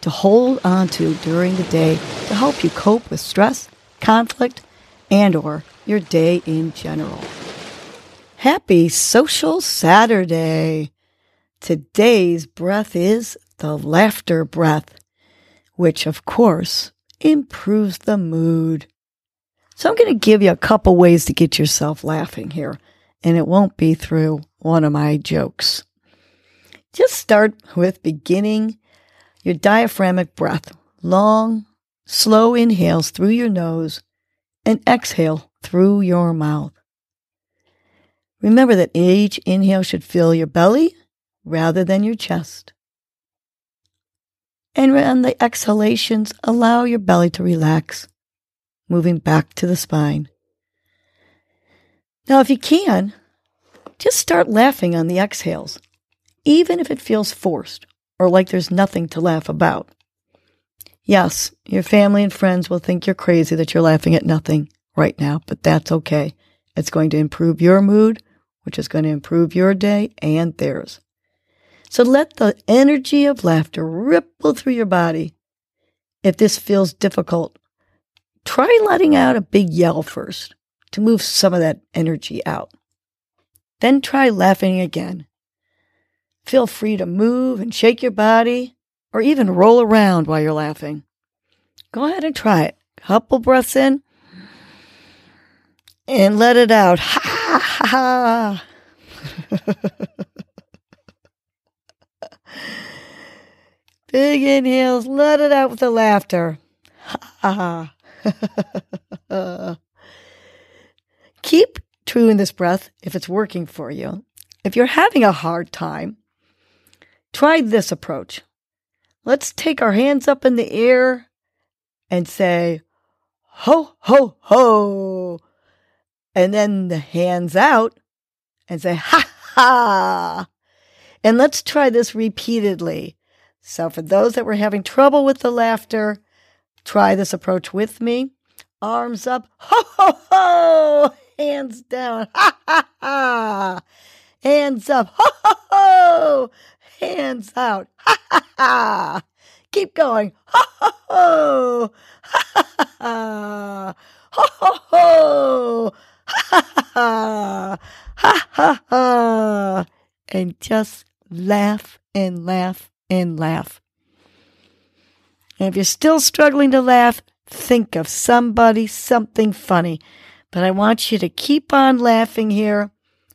to hold on to during the day to help you cope with stress, conflict, and or your day in general. Happy Social Saturday. Today's breath is the laughter breath, which of course improves the mood. So I'm going to give you a couple ways to get yourself laughing here, and it won't be through one of my jokes. Just start with beginning your diaphragmatic breath. Long, slow inhales through your nose and exhale through your mouth. Remember that each inhale should fill your belly rather than your chest. And on the exhalations, allow your belly to relax, moving back to the spine. Now, if you can, just start laughing on the exhales, even if it feels forced or like there's nothing to laugh about. Yes, your family and friends will think you're crazy that you're laughing at nothing right now, but that's okay. It's going to improve your mood, which is going to improve your day and theirs. So let the energy of laughter ripple through your body. If this feels difficult, try letting out a big yell first to move some of that energy out. Then try laughing again. Feel free to move and shake your body or even roll around while you're laughing. Go ahead and try it. Couple breaths in and let it out. Ha ha ha. Big inhales, let it out with the laughter. Ha ha. Keep true in this breath if it's working for you. If you're having a hard time, try this approach. Let's take our hands up in the air and say, ho, ho, ho. And then the hands out and say, ha, ha. And let's try this repeatedly. So, for those that were having trouble with the laughter, try this approach with me. Arms up, ho, ho, ho. Hands down, ha, ha, ha. Hands up, ho, ho, ho. Hands out, ha, ha, ha. Keep going, ho, ho, ho. Ha, ha, ha. Ho, ho, ho. Ha, ha, ha. Ha, ha, ha. And just laugh and laugh and laugh. And if you're still struggling to laugh, think of somebody, something funny. But I want you to keep on laughing here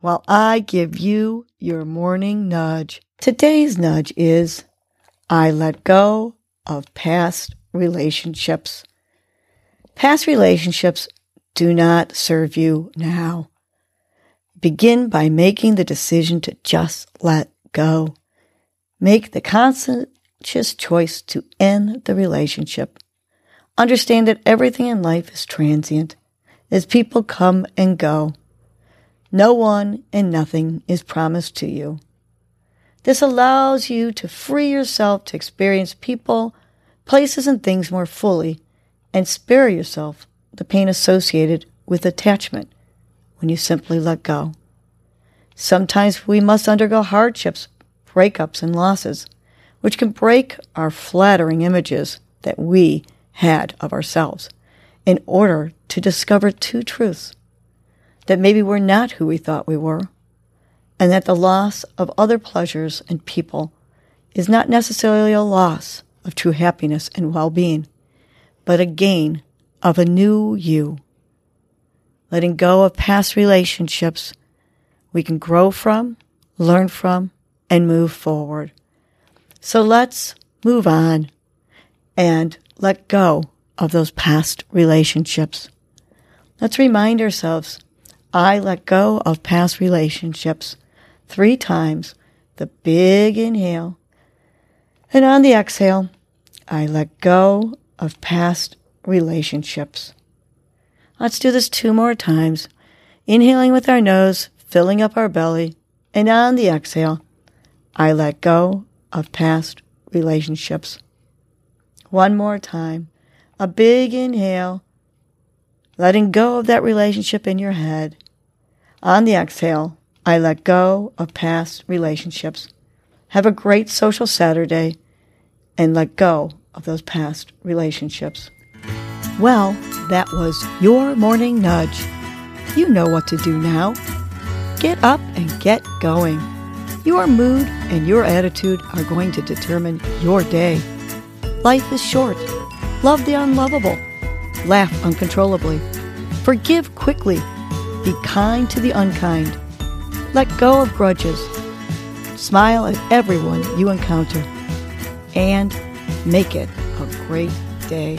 while I give you your morning nudge. Today's nudge is I let go of past relationships. Past relationships do not serve you now. Begin by making the decision to just let go. Make the conscious choice to end the relationship. Understand that everything in life is transient as people come and go. No one and nothing is promised to you. This allows you to free yourself to experience people, places, and things more fully and spare yourself the pain associated with attachment when you simply let go. Sometimes we must undergo hardships, breakups, and losses, which can break our flattering images that we had of ourselves in order to discover two truths that maybe we're not who we thought we were, and that the loss of other pleasures and people is not necessarily a loss of true happiness and well being, but a gain of a new you. Letting go of past relationships we can grow from, learn from, and move forward. So let's move on and let go of those past relationships. Let's remind ourselves I let go of past relationships three times. The big inhale. And on the exhale, I let go of past relationships. Let's do this two more times. Inhaling with our nose, filling up our belly, and on the exhale, I let go of past relationships. One more time. A big inhale, letting go of that relationship in your head. On the exhale, I let go of past relationships. Have a great social Saturday and let go of those past relationships. Well, that was your morning nudge. You know what to do now. Get up and get going. Your mood and your attitude are going to determine your day. Life is short. Love the unlovable. Laugh uncontrollably. Forgive quickly. Be kind to the unkind. Let go of grudges. Smile at everyone you encounter. And make it a great day.